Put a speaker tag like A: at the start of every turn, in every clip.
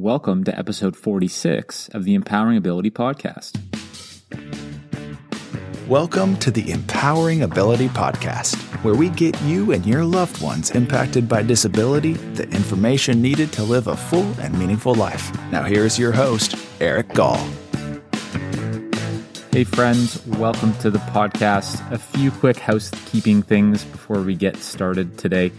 A: Welcome to episode 46 of the Empowering Ability Podcast.
B: Welcome to the Empowering Ability Podcast, where we get you and your loved ones impacted by disability the information needed to live a full and meaningful life. Now, here's your host, Eric Gall.
A: Hey, friends, welcome to the podcast. A few quick housekeeping things before we get started today.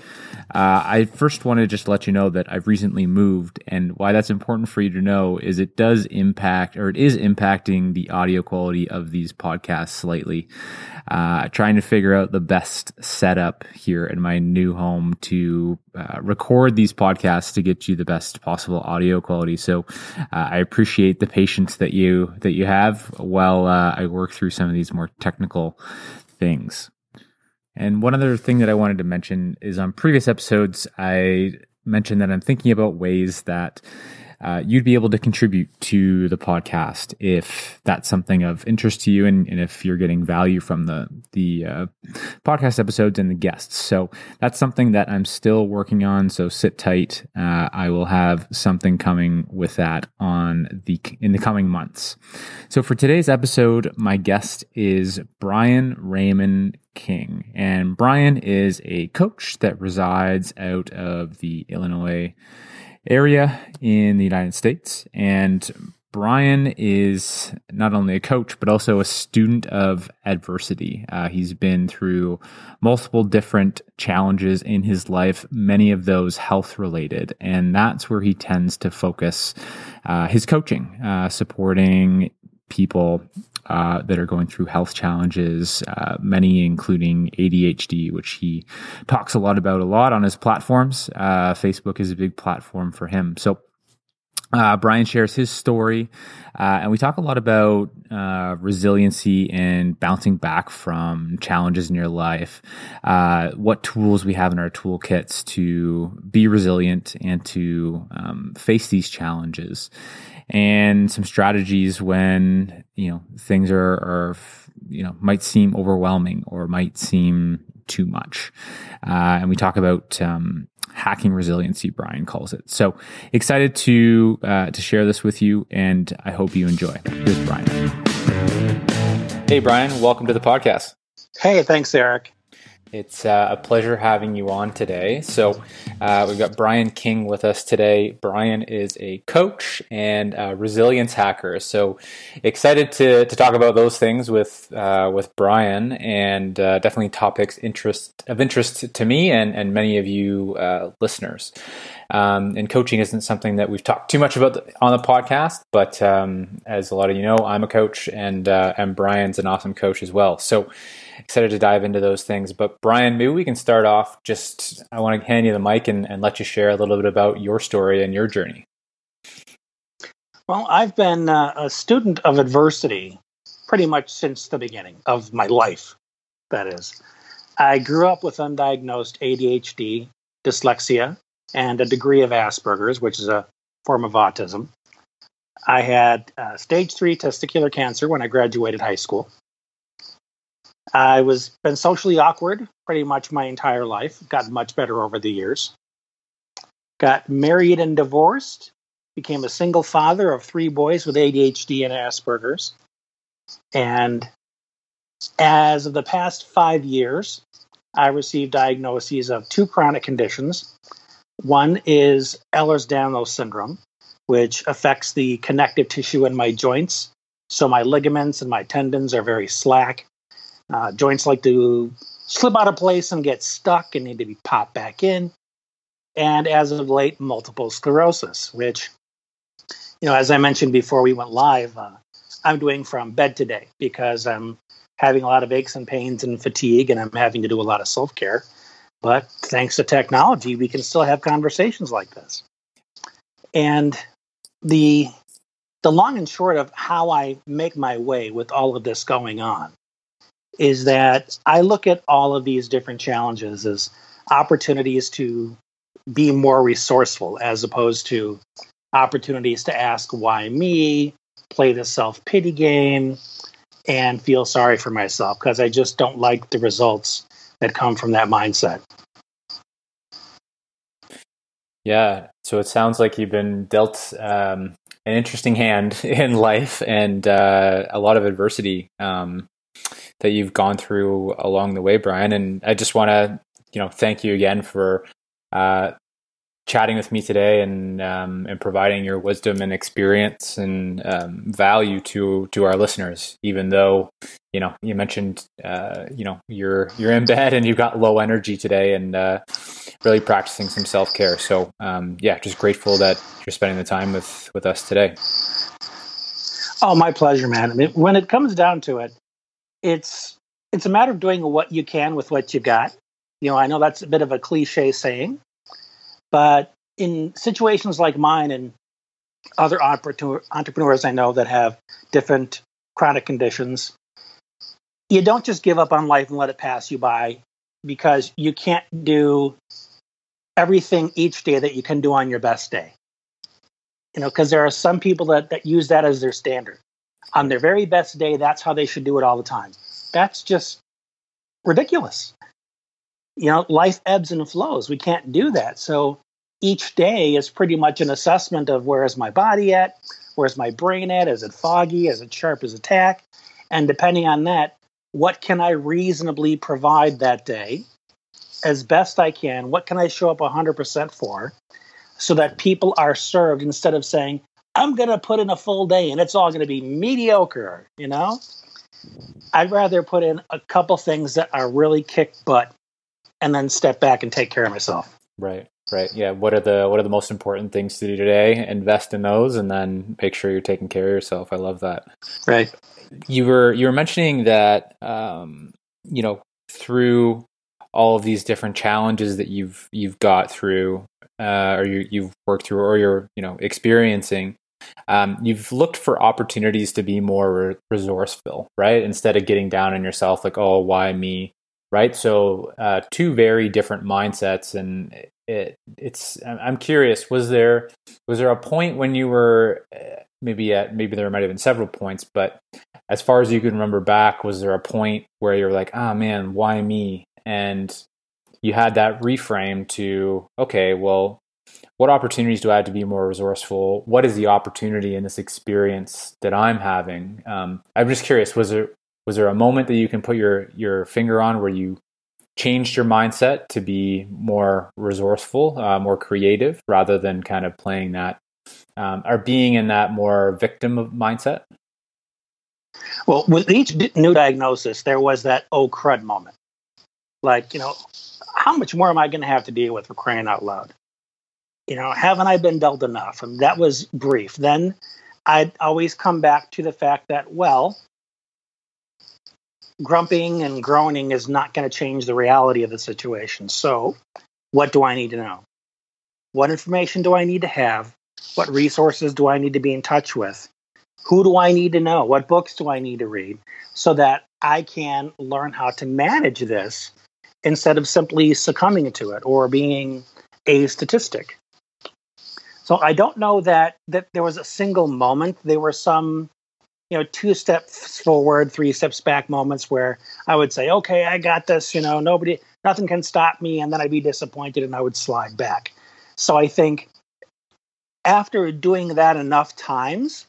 A: Uh, I first want to just let you know that I've recently moved, and why that's important for you to know is it does impact, or it is impacting the audio quality of these podcasts slightly. Uh, trying to figure out the best setup here in my new home to uh, record these podcasts to get you the best possible audio quality. So uh, I appreciate the patience that you that you have while uh, I work through some of these more technical things. And one other thing that I wanted to mention is on previous episodes, I mentioned that I'm thinking about ways that uh, you'd be able to contribute to the podcast if that's something of interest to you and, and if you're getting value from the the uh, podcast episodes and the guests. So that's something that I'm still working on. So sit tight. Uh, I will have something coming with that on the in the coming months. So for today's episode, my guest is Brian Raymond King, and Brian is a coach that resides out of the Illinois area in the United States. And Brian is not only a coach, but also a student of adversity. Uh, he's been through multiple different challenges in his life, many of those health related. And that's where he tends to focus uh, his coaching, uh, supporting people uh, that are going through health challenges, uh, many including ADHD, which he talks a lot about a lot on his platforms. Uh, Facebook is a big platform for him. So uh, Brian shares his story, uh, and we talk a lot about uh, resiliency and bouncing back from challenges in your life. Uh, what tools we have in our toolkits to be resilient and to um, face these challenges, and some strategies when you know things are, are you know might seem overwhelming or might seem too much. Uh, and we talk about um, hacking resiliency, Brian calls it. So excited to uh, to share this with you, and I hope you enjoy. Here's Brian. Hey, Brian, welcome to the podcast.
C: Hey, thanks, Eric.
A: It's uh, a pleasure having you on today. So, uh, we've got Brian King with us today. Brian is a coach and a resilience hacker. So, excited to, to talk about those things with uh, with Brian, and uh, definitely topics interest of interest to me and, and many of you uh, listeners. Um, and coaching isn't something that we've talked too much about on the podcast, but um, as a lot of you know, I'm a coach, and uh, and Brian's an awesome coach as well. So excited to dive into those things. But Brian, maybe we can start off. Just I want to hand you the mic and, and let you share a little bit about your story and your journey.
C: Well, I've been uh, a student of adversity pretty much since the beginning of my life. That is, I grew up with undiagnosed ADHD, dyslexia, and a degree of Asperger's, which is a form of autism. I had uh, stage three testicular cancer when I graduated high school. I was been socially awkward pretty much my entire life. Got much better over the years. Got married and divorced. Became a single father of three boys with ADHD and Asperger's. And as of the past five years, I received diagnoses of two chronic conditions. One is Ehlers-Danlos syndrome, which affects the connective tissue in my joints. So my ligaments and my tendons are very slack uh, joints like to slip out of place and get stuck and need to be popped back in. And as of late, multiple sclerosis, which, you know, as I mentioned before we went live, uh, I'm doing from bed today because I'm having a lot of aches and pains and fatigue, and I'm having to do a lot of self care. But thanks to technology, we can still have conversations like this. And the the long and short of how I make my way with all of this going on is that I look at all of these different challenges as opportunities to be more resourceful as opposed to opportunities to ask why me, play the self pity game, and feel sorry for myself because I just don't like the results that come from that mindset.
A: Yeah. So it sounds like you've been dealt um, an interesting hand in life and uh, a lot of adversity um, that you've gone through along the way, Brian. And I just want to, you know, thank you again for uh, chatting with me today and um, and providing your wisdom and experience and um, value to to our listeners. Even though you know you mentioned uh, you know you're you're in bed and you've got low energy today and uh, really practicing some self care. So um, yeah, just grateful that you're spending the time with with us today.
C: Oh, my pleasure, man. I mean, when it comes down to it, it's it's a matter of doing what you can with what you got. You know, I know that's a bit of a cliche saying, but in situations like mine and other entrepreneurs I know that have different chronic conditions, you don't just give up on life and let it pass you by because you can't do everything each day that you can do on your best day. You know, because there are some people that, that use that as their standard. On their very best day, that's how they should do it all the time. That's just ridiculous you know, life ebbs and flows. We can't do that. So each day is pretty much an assessment of where is my body at, where's my brain at, is it foggy, is it sharp as a tack, and depending on that, what can I reasonably provide that day as best I can? What can I show up 100% for so that people are served instead of saying, I'm going to put in a full day and it's all going to be mediocre, you know? I'd rather put in a couple things that are really kick butt and then step back and take care of myself.
A: Right. Right. Yeah. What are the what are the most important things to do today? Invest in those and then make sure you're taking care of yourself. I love that.
C: Right.
A: You were you were mentioning that um, you know, through all of these different challenges that you've you've got through uh, or you, you've worked through or you're you know experiencing um, you've looked for opportunities to be more re- resourceful right instead of getting down on yourself like oh why me right? So uh, two very different mindsets, and it, it's. I'm curious. Was there was there a point when you were uh, maybe at maybe there might have been several points, but as far as you can remember back, was there a point where you're like, ah, oh, man, why me? And you had that reframe to, okay, well, what opportunities do I have to be more resourceful? What is the opportunity in this experience that I'm having? Um, I'm just curious. Was there was there a moment that you can put your your finger on where you changed your mindset to be more resourceful, uh, more creative, rather than kind of playing that um, or being in that more victim mindset?
C: Well, with each new diagnosis, there was that oh crud moment. Like, you know, how much more am I going to have to deal with for crying out loud? You know, haven't I been dealt enough? And that was brief. Then I'd always come back to the fact that, well, grumping and groaning is not going to change the reality of the situation. So, what do I need to know? What information do I need to have? What resources do I need to be in touch with? Who do I need to know? What books do I need to read so that I can learn how to manage this instead of simply succumbing to it or being a statistic? So I don't know that that there was a single moment. There were some you know, two steps forward, three steps back moments where I would say, okay, I got this, you know, nobody, nothing can stop me. And then I'd be disappointed and I would slide back. So I think after doing that enough times,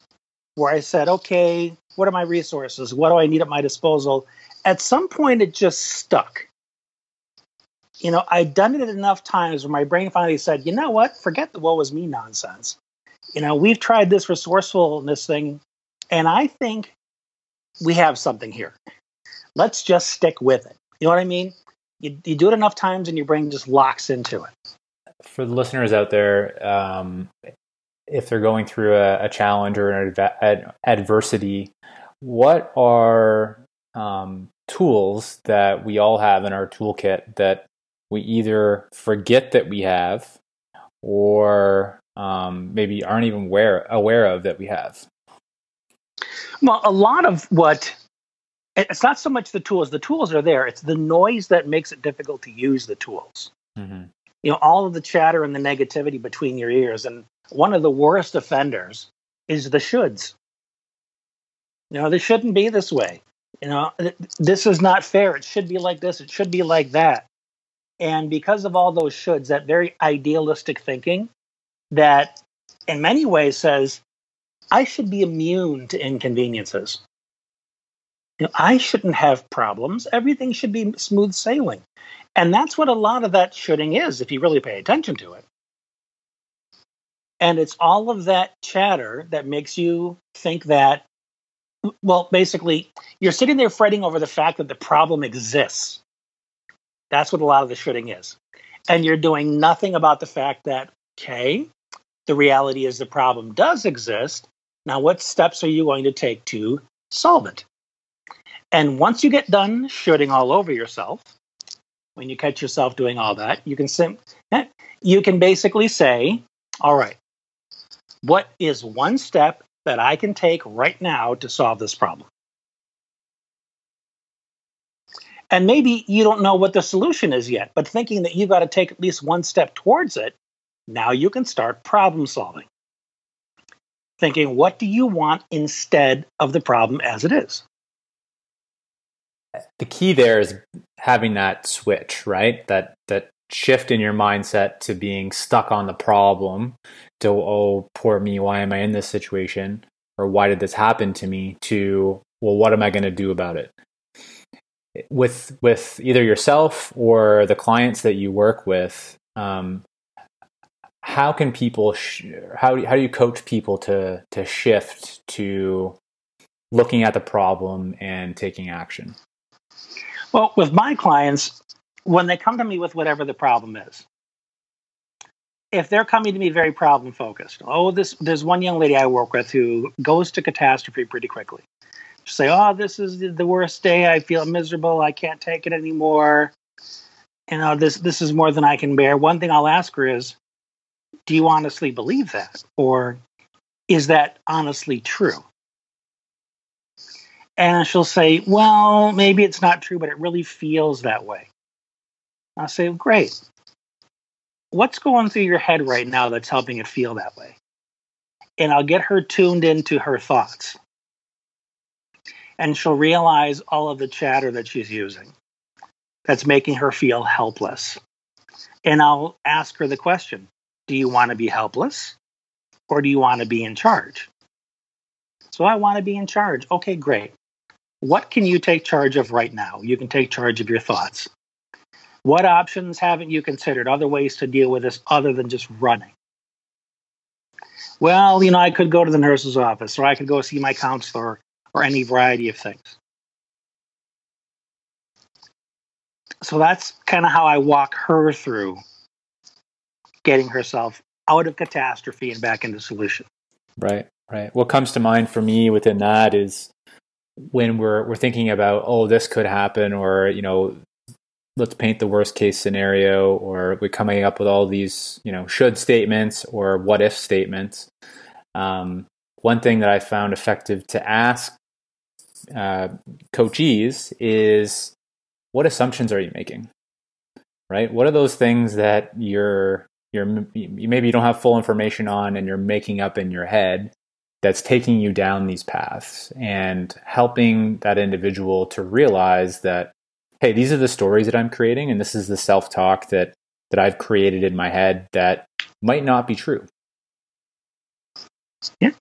C: where I said, okay, what are my resources? What do I need at my disposal? At some point, it just stuck. You know, I'd done it enough times where my brain finally said, you know what? Forget the woe was me nonsense. You know, we've tried this resourcefulness thing and I think we have something here. Let's just stick with it. You know what I mean? You, you do it enough times and your brain just locks into it.
A: For the listeners out there, um, if they're going through a, a challenge or an adv- adversity, what are um, tools that we all have in our toolkit that we either forget that we have or um, maybe aren't even aware aware of that we have?
C: Well, a lot of what it's not so much the tools. The tools are there. It's the noise that makes it difficult to use the tools. Mm-hmm. You know, all of the chatter and the negativity between your ears. And one of the worst offenders is the shoulds. You know, this shouldn't be this way. You know, this is not fair. It should be like this. It should be like that. And because of all those shoulds, that very idealistic thinking that in many ways says, I should be immune to inconveniences. You know, I shouldn't have problems. Everything should be smooth sailing. And that's what a lot of that shoulding is, if you really pay attention to it. And it's all of that chatter that makes you think that, well, basically, you're sitting there fretting over the fact that the problem exists. That's what a lot of the shoulding is. And you're doing nothing about the fact that, okay, the reality is the problem does exist. Now, what steps are you going to take to solve it? And once you get done shoulding all over yourself, when you catch yourself doing all that, you can sim- you can basically say, all right, what is one step that I can take right now to solve this problem? And maybe you don't know what the solution is yet, but thinking that you've got to take at least one step towards it, now you can start problem solving. Thinking, what do you want instead of the problem as it is?
A: The key there is having that switch, right? That that shift in your mindset to being stuck on the problem to oh poor me why am i in this situation or why did this happen to me to well what am i going to do about it with with either yourself or the clients that you work with um, how can people sh- how how do you coach people to to shift to looking at the problem and taking action?
C: Well with my clients when they come to me with whatever the problem is if they're coming to me very problem focused oh this there's one young lady i work with who goes to catastrophe pretty quickly say oh this is the worst day. I feel miserable. I can't take it anymore. You know this this is more than i can bear. One thing i'll ask her is do you honestly believe that? Or is that honestly true? And she'll say well maybe it's not true but it really feels that way. I'll say great. What's going through your head right now that's helping it feel that way? And I'll get her tuned into her thoughts. And she'll realize all of the chatter that she's using that's making her feel helpless. And I'll ask her the question Do you want to be helpless or do you want to be in charge? So I want to be in charge. Okay, great. What can you take charge of right now? You can take charge of your thoughts. What options haven't you considered? Other ways to deal with this other than just running? Well, you know, I could go to the nurse's office or I could go see my counselor or any variety of things. So that's kind of how I walk her through getting herself out of catastrophe and back into solution.
A: Right, right. What comes to mind for me within that is when we're we're thinking about oh this could happen or you know let's paint the worst case scenario or we're coming up with all these you know should statements or what if statements um, one thing that i found effective to ask uh, coachees is what assumptions are you making right what are those things that you're you're maybe you don't have full information on and you're making up in your head that's taking you down these paths and helping that individual to realize that hey, these are the stories that I'm creating, and this is the self talk that that I've created in my head that might not be true.
C: Yeah,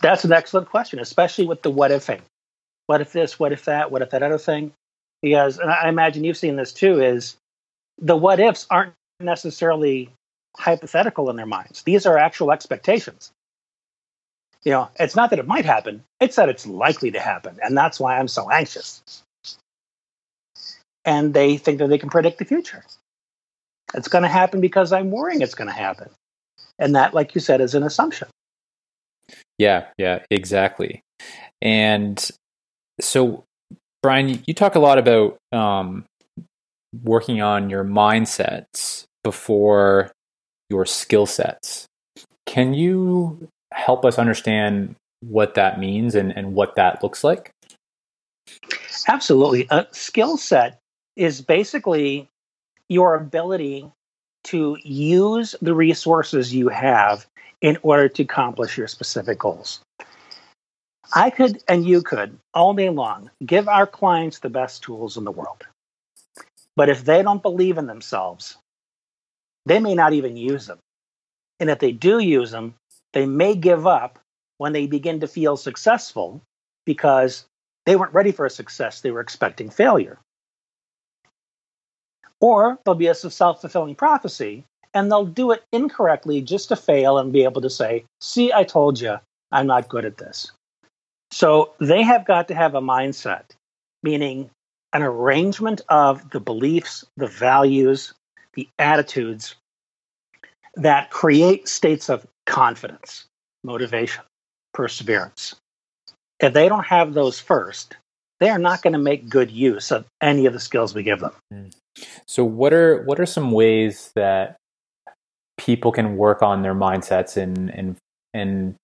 C: that's an excellent question, especially with the what if thing. What if this? What if that? What if that other thing? Because, and I imagine you've seen this too, is the what ifs aren't necessarily hypothetical in their minds. These are actual expectations. You know, it's not that it might happen, it's that it's likely to happen. And that's why I'm so anxious and they think that they can predict the future. It's going to happen because I'm worrying it's going to happen. And that, like you said, is an assumption.
A: Yeah, yeah, exactly. And so, Brian, you talk a lot about um, working on your mindsets before your skill sets. Can you help us understand what that means and, and what that looks like?
C: Absolutely. A skill set is basically your ability to use the resources you have in order to accomplish your specific goals. I could, and you could, all day long, give our clients the best tools in the world. But if they don't believe in themselves, they may not even use them. And if they do use them, they may give up when they begin to feel successful because they weren't ready for a success, they were expecting failure. Or there'll be a self fulfilling prophecy and they'll do it incorrectly just to fail and be able to say, See, I told you, I'm not good at this. So they have got to have a mindset, meaning an arrangement of the beliefs, the values, the attitudes that create states of confidence, motivation, perseverance. If they don't have those first, they are not going to make good use of any of the skills we give them. Hmm.
A: So what are what are some ways that people can work on their mindsets and and and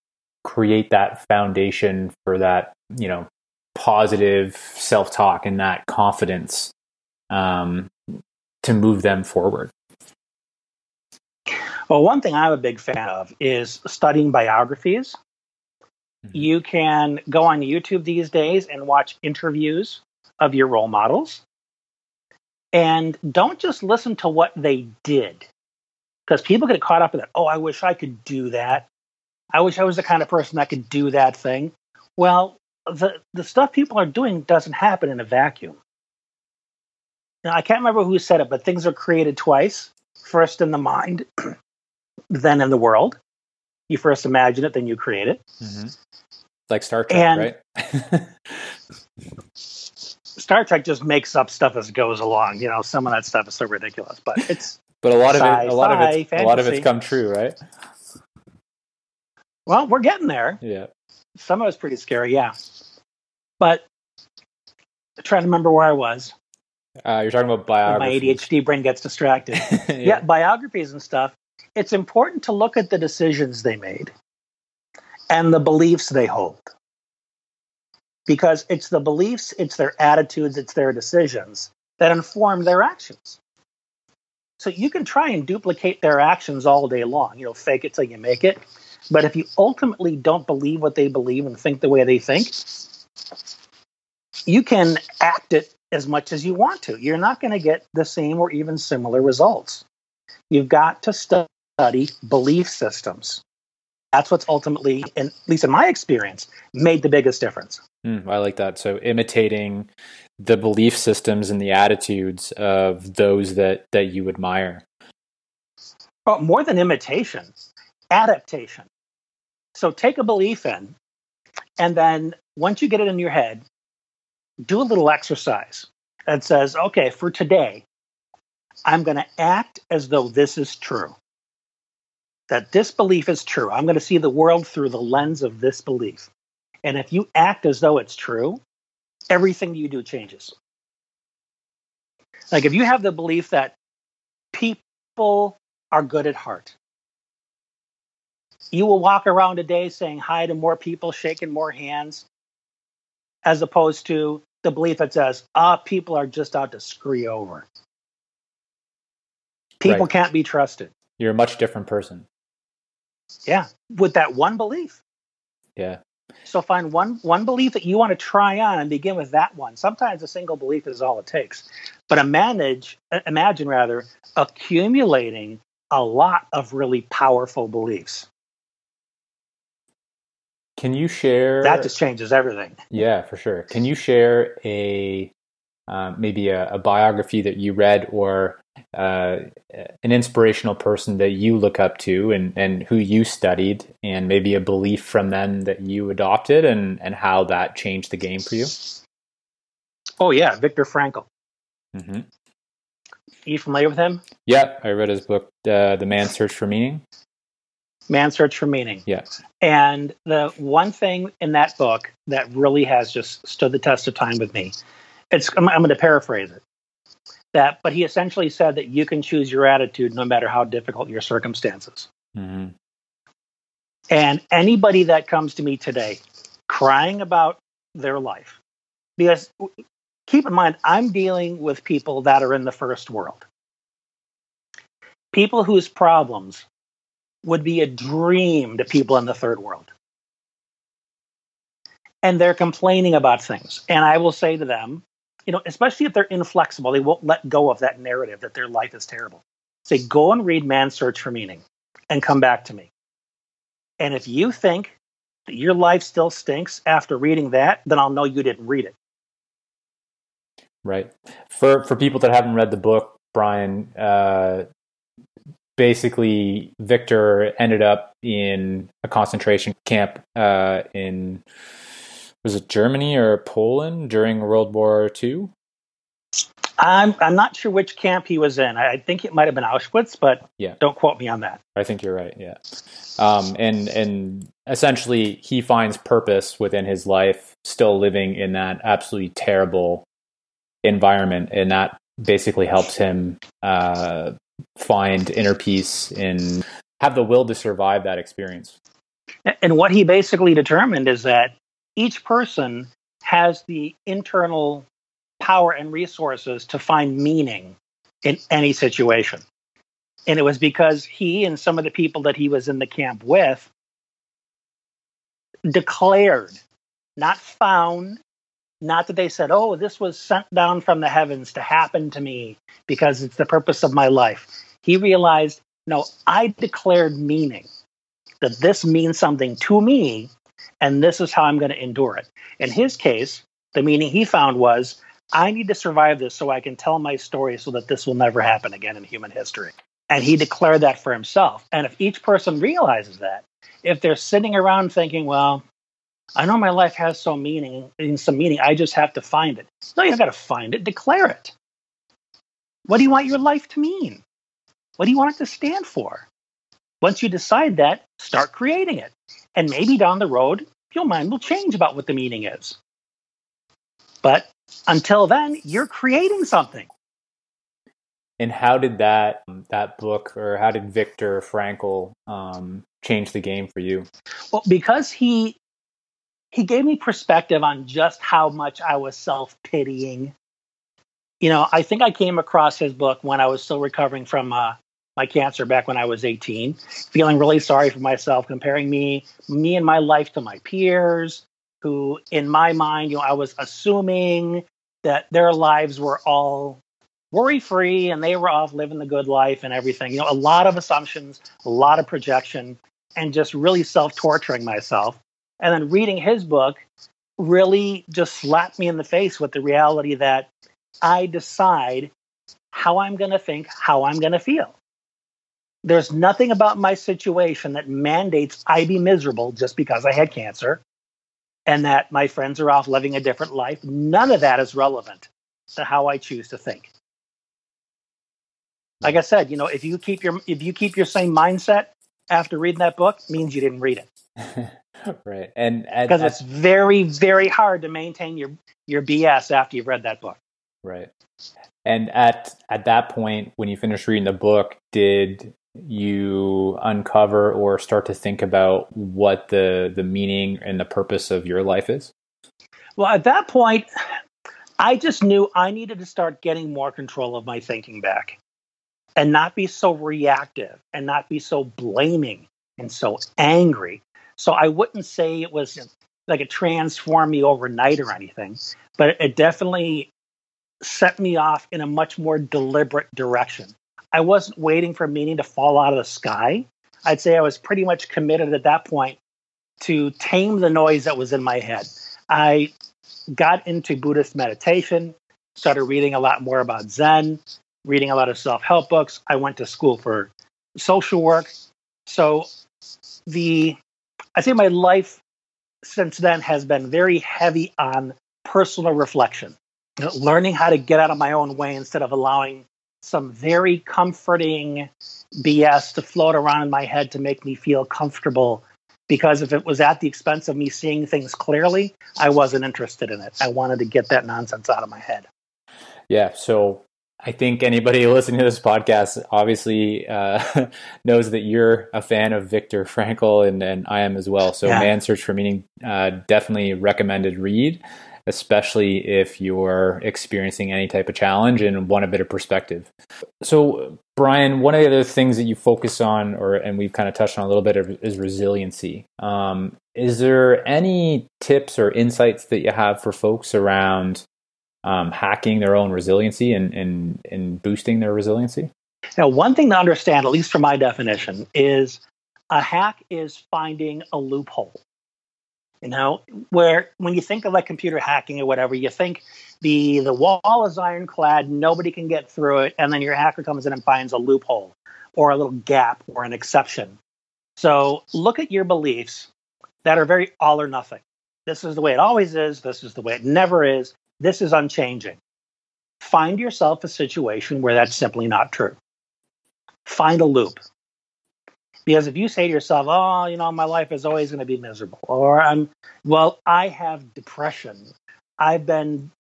A: create that foundation for that, you know, positive self-talk and that confidence um, to move them forward?
C: Well, one thing I'm a big fan of is studying biographies. Mm-hmm. You can go on YouTube these days and watch interviews of your role models. And don't just listen to what they did. Because people get caught up in that. Oh, I wish I could do that. I wish I was the kind of person that could do that thing. Well, the, the stuff people are doing doesn't happen in a vacuum. Now, I can't remember who said it, but things are created twice first in the mind, then in the world. You first imagine it, then you create it.
A: Mm-hmm. Like Star Trek, and right?
C: Star Trek just makes up stuff as it goes along. You know, some of that stuff is so ridiculous, but it's.
A: but a lot of it, a lot of it, a lot of it's come true, right?
C: Well, we're getting there.
A: Yeah.
C: Some of it's pretty scary, yeah. But I'm trying to remember where I was.
A: Uh, you're talking about biographies.
C: My ADHD brain gets distracted. yeah. yeah, biographies and stuff. It's important to look at the decisions they made and the beliefs they hold. Because it's the beliefs, it's their attitudes, it's their decisions that inform their actions. So you can try and duplicate their actions all day long, you know, fake it till you make it. But if you ultimately don't believe what they believe and think the way they think, you can act it as much as you want to. You're not going to get the same or even similar results. You've got to study belief systems. That's what's ultimately, at least in my experience, made the biggest difference.
A: Mm, I like that. So imitating the belief systems and the attitudes of those that that you admire.
C: Well, more than imitation, adaptation. So take a belief in, and then once you get it in your head, do a little exercise that says, okay, for today, I'm going to act as though this is true. That this belief is true. I'm going to see the world through the lens of this belief. And if you act as though it's true, everything you do changes. Like if you have the belief that people are good at heart, you will walk around a day saying hi to more people, shaking more hands, as opposed to the belief that says, ah, people are just out to screw you over. People right. can't be trusted.
A: You're a much different person.
C: Yeah, with that one belief.
A: Yeah.
C: So find one one belief that you want to try on and begin with that one. Sometimes a single belief is all it takes. But manage, imagine rather accumulating a lot of really powerful beliefs.
A: Can you share?
C: That just changes everything.
A: Yeah, for sure. Can you share a uh, maybe a, a, biography that you read or uh, an inspirational person that you look up to and, and who you studied and maybe a belief from them that you adopted and, and how that changed the game for you?
C: Oh, yeah. Viktor Frankl.
A: Mm-hmm.
C: Are you familiar with him?
A: Yeah, I read his book, uh, The Man's Search for Meaning.
C: Man's Search for Meaning.
A: Yes.
C: And the one thing in that book that really has just stood the test of time with me, it's I'm, I'm going to paraphrase it. That, but he essentially said that you can choose your attitude no matter how difficult your circumstances.
A: Mm-hmm.
C: And anybody that comes to me today crying about their life, because keep in mind, I'm dealing with people that are in the first world, people whose problems would be a dream to people in the third world. And they're complaining about things. And I will say to them, you know, especially if they're inflexible, they won't let go of that narrative that their life is terrible. Say, go and read Man's Search for Meaning and come back to me. And if you think that your life still stinks after reading that, then I'll know you didn't read it.
A: Right. For for people that haven't read the book, Brian, uh, basically Viktor ended up in a concentration camp uh, in was it Germany or Poland during World War II?
C: I'm I'm not sure which camp he was in. I think it might have been Auschwitz, but
A: yeah.
C: don't quote me on that.
A: I think you're right. Yeah, um, and and essentially he finds purpose within his life, still living in that absolutely terrible environment, and that basically helps him uh, find inner peace and have the will to survive that experience.
C: And what he basically determined is that each person has the internal power and resources to find meaning in any situation. And it was because he and some of the people that he was in the camp with declared, not found, not that they said, oh, this was sent down from the heavens to happen to me because it's the purpose of my life. He realized, no, I declared meaning, that this means something to me, and this is how I'm going to endure it. In his case, the meaning he found was, I need to survive this so I can tell my story so that this will never happen again in human history. And he declared that for himself. And if each person realizes that, if they're sitting around thinking, well, I know my life has some meaning, in some meaning, I just have to find it. No, you don't got to find it, declare it. What do you want your life to mean? What do you want it to stand for? Once you decide that, start creating it. And maybe down the road, your mind will change about what the meaning is. But until then, you're creating something.
A: And how did that that book, or how did Viktor Frankl um, change the game for you?
C: Well, because he he gave me perspective on just how much I was self pitying. You know, I think I came across his book when I was still recovering from uh, my cancer back when I was 18, feeling really sorry for myself, comparing me me and my life to my peers, who in my mind, you know, I was assuming that their lives were all worry free and they were off living the good life and everything. You know, a lot of assumptions, a lot of projection, and just really self torturing myself. And then reading his book really just slapped me in the face with the reality that I decide how I'm going to think, how I'm going to feel. There's nothing about my situation that mandates I be miserable just because I had cancer and that my friends are off living a different life. None of that is relevant to how I choose to think. Like I said, you know, if you keep your if you keep your same mindset after reading that book, means you didn't read
A: it. right, and
C: because it's very very hard to maintain your your BS after you've read that book.
A: Right, and at at that point, when you finished reading the book, did you uncover or start to think about what the the meaning and the purpose of your life is?
C: Well, at that point, I just knew I needed to start getting more control of my thinking back and not be so reactive and not be so blaming and so angry. So I wouldn't say it was like it transformed me overnight or anything, but it definitely set me off in a much more deliberate direction. I wasn't waiting for meaning to fall out of the sky. I'd say I was pretty much committed at that point to tame the noise that was in my head. I got into Buddhist meditation, started reading a lot more about Zen, reading a lot of self help books. I went to school for social work. So the I say my life since then has been very heavy on personal reflection, learning how to get out of my own way instead of allowing some very comforting BS to float around in my head to make me feel comfortable. Because if it was at the expense of me seeing things clearly, I wasn't interested in it. I wanted to get that nonsense out of my head.
A: Yeah. So I think anybody listening to this podcast obviously uh, knows that you're a fan of Viktor Frankl, and, and I am as well. So, yeah. Man Search for Meaning, uh, definitely recommended read especially if you're experiencing any type of challenge and want a bit of perspective. So, Brian, one of the other things that you focus on, or and we've kind of touched on a little bit, of, is resiliency. Um, is there any tips or insights that you have for folks around um, hacking their own resiliency and, and, and boosting their resiliency?
C: Now, one thing to understand, at least from my definition, is a hack is finding a loophole. You know, where when you think of like computer hacking or whatever, you think the the wall is ironclad, nobody can get through it, and then your hacker comes in and finds a loophole or a little gap or an exception. So look at your beliefs that are very all or nothing. This is the way it always is. This is the way it never is. This is unchanging. Find yourself a situation where that's simply not true. Find a loop. Because if you say to yourself, oh, you know, my life is always going to be miserable, or I'm, well, I have depression. I've been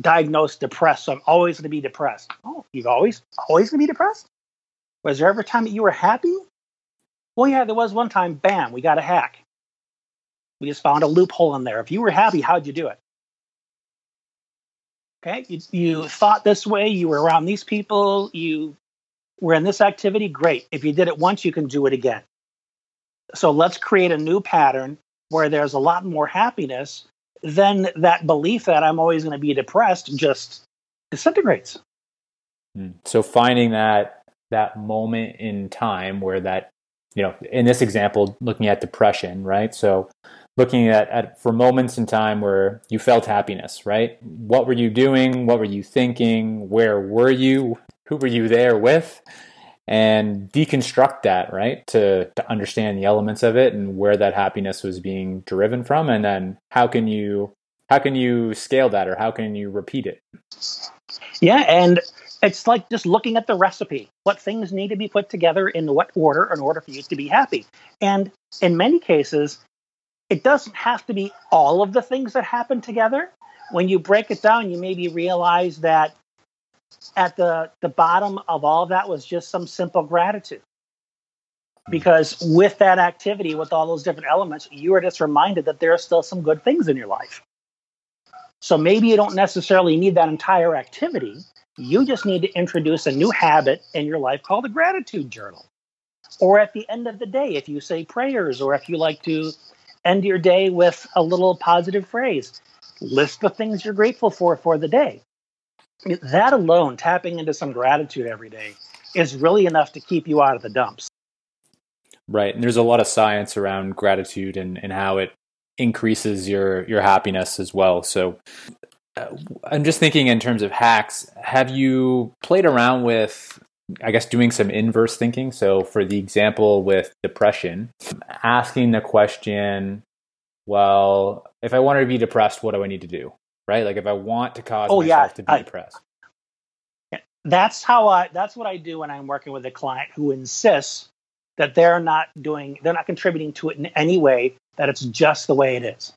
C: diagnosed depressed, so I'm always going to be depressed. Oh, you've always, always going to be depressed? Was there ever a time that you were happy? Well, yeah, there was one time, bam, we got a hack. We just found a loophole in there. If you were happy, how'd you do it? Okay, you, you thought this way, you were around these people, you we're in this activity, great. If you did it once, you can do it again. So let's create a new pattern where there's a lot more happiness. Then that belief that I'm always going to be depressed just disintegrates.
A: Hmm. So finding that that moment in time where that you know in this example looking at depression right so looking at, at for moments in time where you felt happiness right? What were you doing? What were you thinking? Where were you? Who were you there with? And deconstruct that right? To to understand the elements of it and where that happiness was being driven from. And then how can you how can you scale that or how can you repeat it?
C: Yeah and it's like just looking at the recipe. What things need to be put together in what order in order for you to be happy. And in many cases it doesn't have to be all of the things that happen together. When you break it down you maybe realize that at the the bottom of all of that was just some simple gratitude. Because with that activity with all those different elements you are just reminded that there are still some good things in your life. So maybe you don't necessarily need that entire activity. You just need to introduce a new habit in your life called a gratitude journal. Or at the end of the day if you say prayers or if you like to end your day with a little positive phrase list the things you're grateful for for the day that alone, tapping into some gratitude every day, is really enough to keep you out of the dumps.
A: Right. And there's a lot of science around gratitude and, and how it increases your, your happiness as well. So uh, I'm just thinking in terms of hacks, have you played around with, I guess, doing some inverse thinking? So for the example with depression, asking the question, well, if I want to be depressed, what do I need to do? right? Like if I want to cause oh, myself yeah, to be I, depressed.
C: That's how I. That's what I do when I'm working with a client who insists that they're not doing, they're not contributing to it in any way. That it's just the way it is.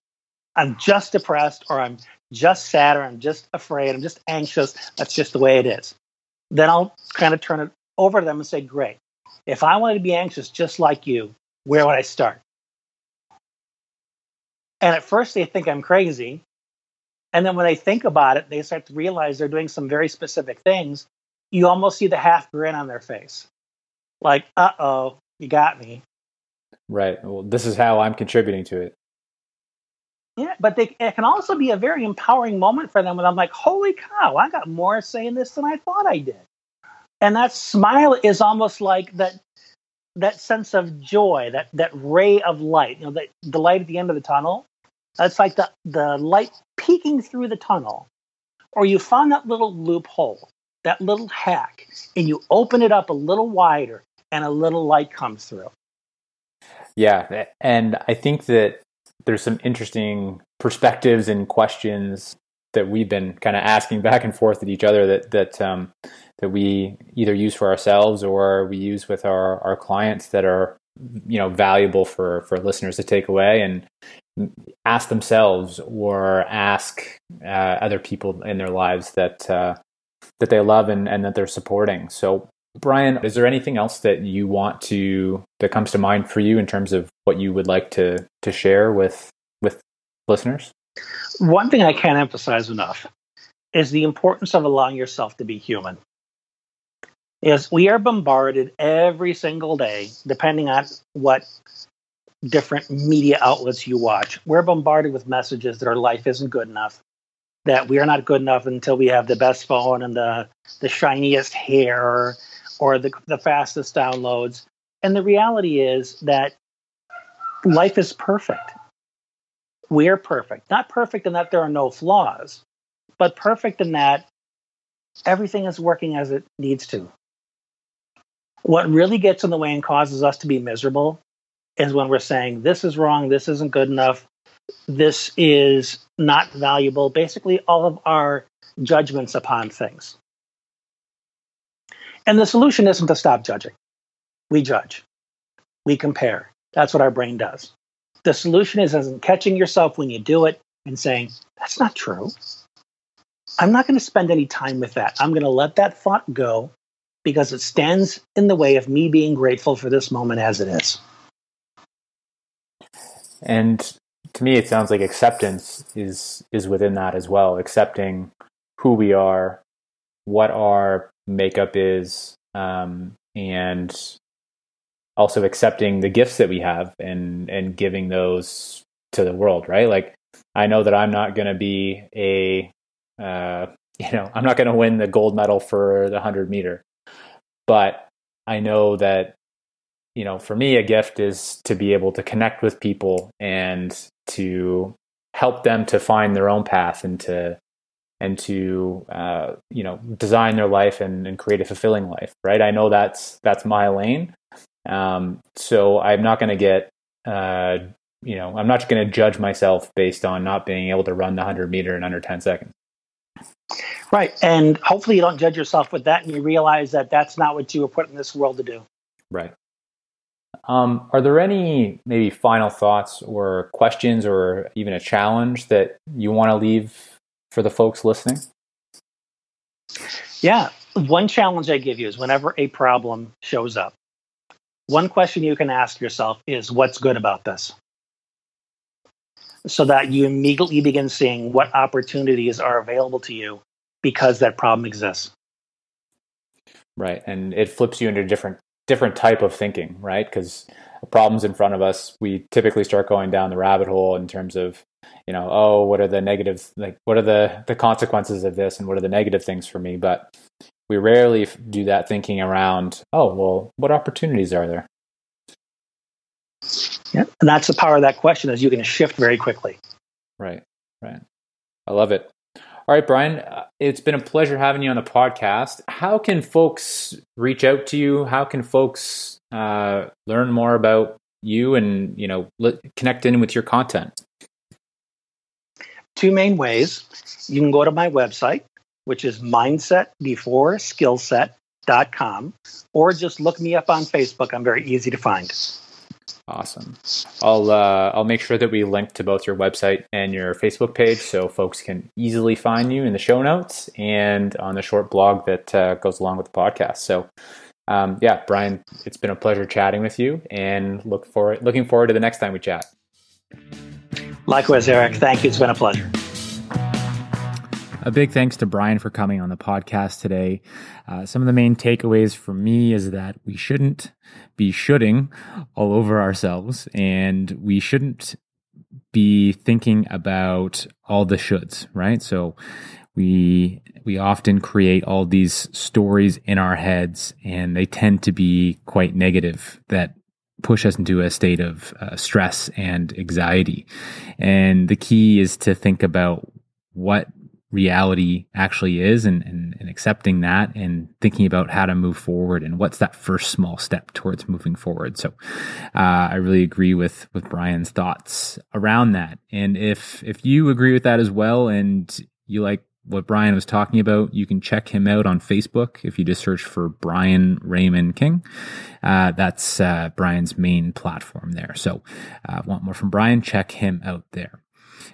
C: I'm just depressed, or I'm just sad, or I'm just afraid, I'm just anxious. That's just the way it is. Then I'll kind of turn it over to them and say, "Great. If I wanted to be anxious just like you, where would I start?" And at first they think I'm crazy, and then when they think about it, they start to realize they're doing some very specific things. You almost see the half grin on their face. Like, uh oh, you got me.
A: Right. Well, this is how I'm contributing to it.
C: Yeah, but they, it can also be a very empowering moment for them when I'm like, holy cow, I got more say in this than I thought I did. And that smile is almost like that that sense of joy, that that ray of light, you know, that the light at the end of the tunnel. That's like the, the light peeking through the tunnel, or you find that little loophole, that little hack, and you open it up a little wider and a little light comes through.
A: Yeah. And I think that there's some interesting perspectives and questions that we've been kind of asking back and forth at each other that, that, um, that we either use for ourselves or we use with our, our clients that are you know valuable for for listeners to take away and ask themselves or ask uh, other people in their lives that uh, that they love and, and that they're supporting. So, Brian, is there anything else that you want to that comes to mind for you in terms of what you would like to to share with with listeners?
C: One thing I can't emphasize enough is the importance of allowing yourself to be human. Is we are bombarded every single day, depending on what different media outlets you watch. We're bombarded with messages that our life isn't good enough, that we are not good enough until we have the best phone and the the shiniest hair or the the fastest downloads. And the reality is that life is perfect. We're perfect. Not perfect in that there are no flaws, but perfect in that everything is working as it needs to. What really gets in the way and causes us to be miserable is when we're saying, this is wrong, this isn't good enough, this is not valuable. Basically, all of our judgments upon things. And the solution isn't to stop judging. We judge, we compare. That's what our brain does. The solution is in catching yourself when you do it and saying, that's not true. I'm not going to spend any time with that. I'm going to let that thought go because it stands in the way of me being grateful for this moment as it is.
A: And to me, it sounds like acceptance is is within that as well. Accepting who we are, what our makeup is, um, and also accepting the gifts that we have and and giving those to the world. Right? Like I know that I'm not going to be a uh, you know I'm not going to win the gold medal for the hundred meter, but I know that you know, for me, a gift is to be able to connect with people and to help them to find their own path and to and to uh, you know design their life and, and, create a fulfilling life. Right? I know that's that's my lane. Um, so I'm not going to get uh, you know I'm not going to judge myself based on not being able to run the hundred meter in under ten seconds.
C: Right, and hopefully you don't judge yourself with that, and you realize that that's not what you were put in this world to do.
A: Right. Um, are there any maybe final thoughts or questions or even a challenge that you want to leave for the folks listening?
C: Yeah. One challenge I give you is whenever a problem shows up, one question you can ask yourself is what's good about this? So that you immediately begin seeing what opportunities are available to you because that problem exists.
A: Right. And it flips you into different different type of thinking, right? Because problems in front of us, we typically start going down the rabbit hole in terms of, you know, oh, what are the negative, Like, what are the the consequences of this, and what are the negative things for me? But we rarely do that thinking around, oh, well, what opportunities are there?
C: Yeah, and that's the power of that question is you can shift very quickly.
A: Right, right. I love it. All right, Brian, uh, it's been a pleasure having you on the podcast. How can folks reach out to you? How can folks uh, learn more about you and you know connect in with your content?
C: Two main ways. You can go to my website, which is mindsetbeforeskillset.com, or just look me up on Facebook. I'm very easy to find.
A: Awesome. I'll uh, I'll make sure that we link to both your website and your Facebook page so folks can easily find you in the show notes and on the short blog that uh, goes along with the podcast. So, um, yeah, Brian, it's been a pleasure chatting with you, and look for looking forward to the next time we chat.
C: Likewise, Eric. Thank you. It's been a pleasure.
A: A big thanks to Brian for coming on the podcast today. Uh, some of the main takeaways for me is that we shouldn't be shoulding all over ourselves and we shouldn't be thinking about all the shoulds, right? So we we often create all these stories in our heads and they tend to be quite negative that push us into a state of uh, stress and anxiety. And the key is to think about what reality actually is and, and, and, accepting that and thinking about how to move forward and what's that first small step towards moving forward. So uh, I really agree with with Brian's thoughts around that. And if if you agree with that as well and you like what Brian was talking about, you can check him out on Facebook if you just search for Brian Raymond King. Uh, that's uh, Brian's main platform there. So, uh, want more from Brian? Check him out there.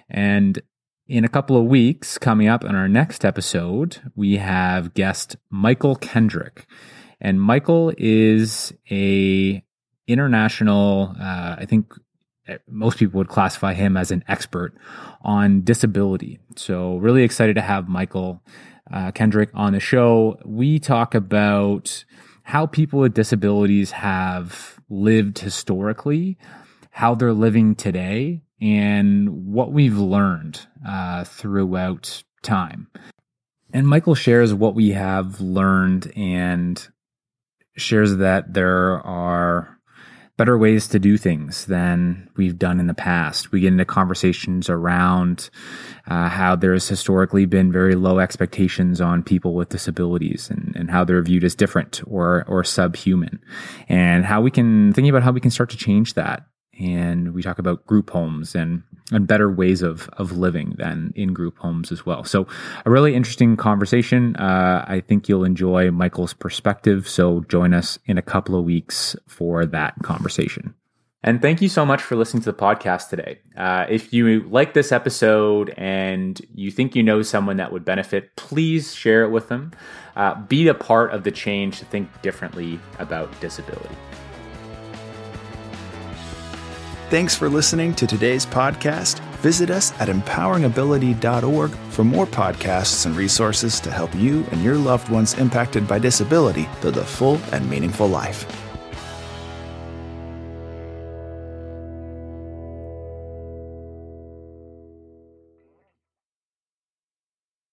A: And in a couple of weeks, coming up in our next episode, we have guest Michael Kendrick. And Michael is a international, uh, I think most people would classify him as an expert on disability. So, really excited to have Michael uh, Kendrick on the show. We talk about how people with disabilities have lived historically, how they're living today, and what we've learned uh, throughout time. And Michael shares what we have learned and shares that there are better ways to do things than we've done in the past. We get into conversations around uh, how there's historically been very low expectations on people with disabilities and, and how they're viewed as different or or subhuman, and how we can thinking about how we can start to change that and we talk about group homes and and better ways of of living than in group homes as well. So a really interesting conversation. Uh, I think you'll enjoy Michael's perspective. So join us in a couple of weeks for that conversation. And thank you so much for listening to the podcast today. Uh, if you like this episode and you think you know someone that would benefit, please share it with them. Uh, be a part of the change to think differently about disability.
B: Thanks for listening to today's podcast. Visit us at empoweringability.org for more podcasts and resources to help you and your loved ones impacted by disability build a full and meaningful life.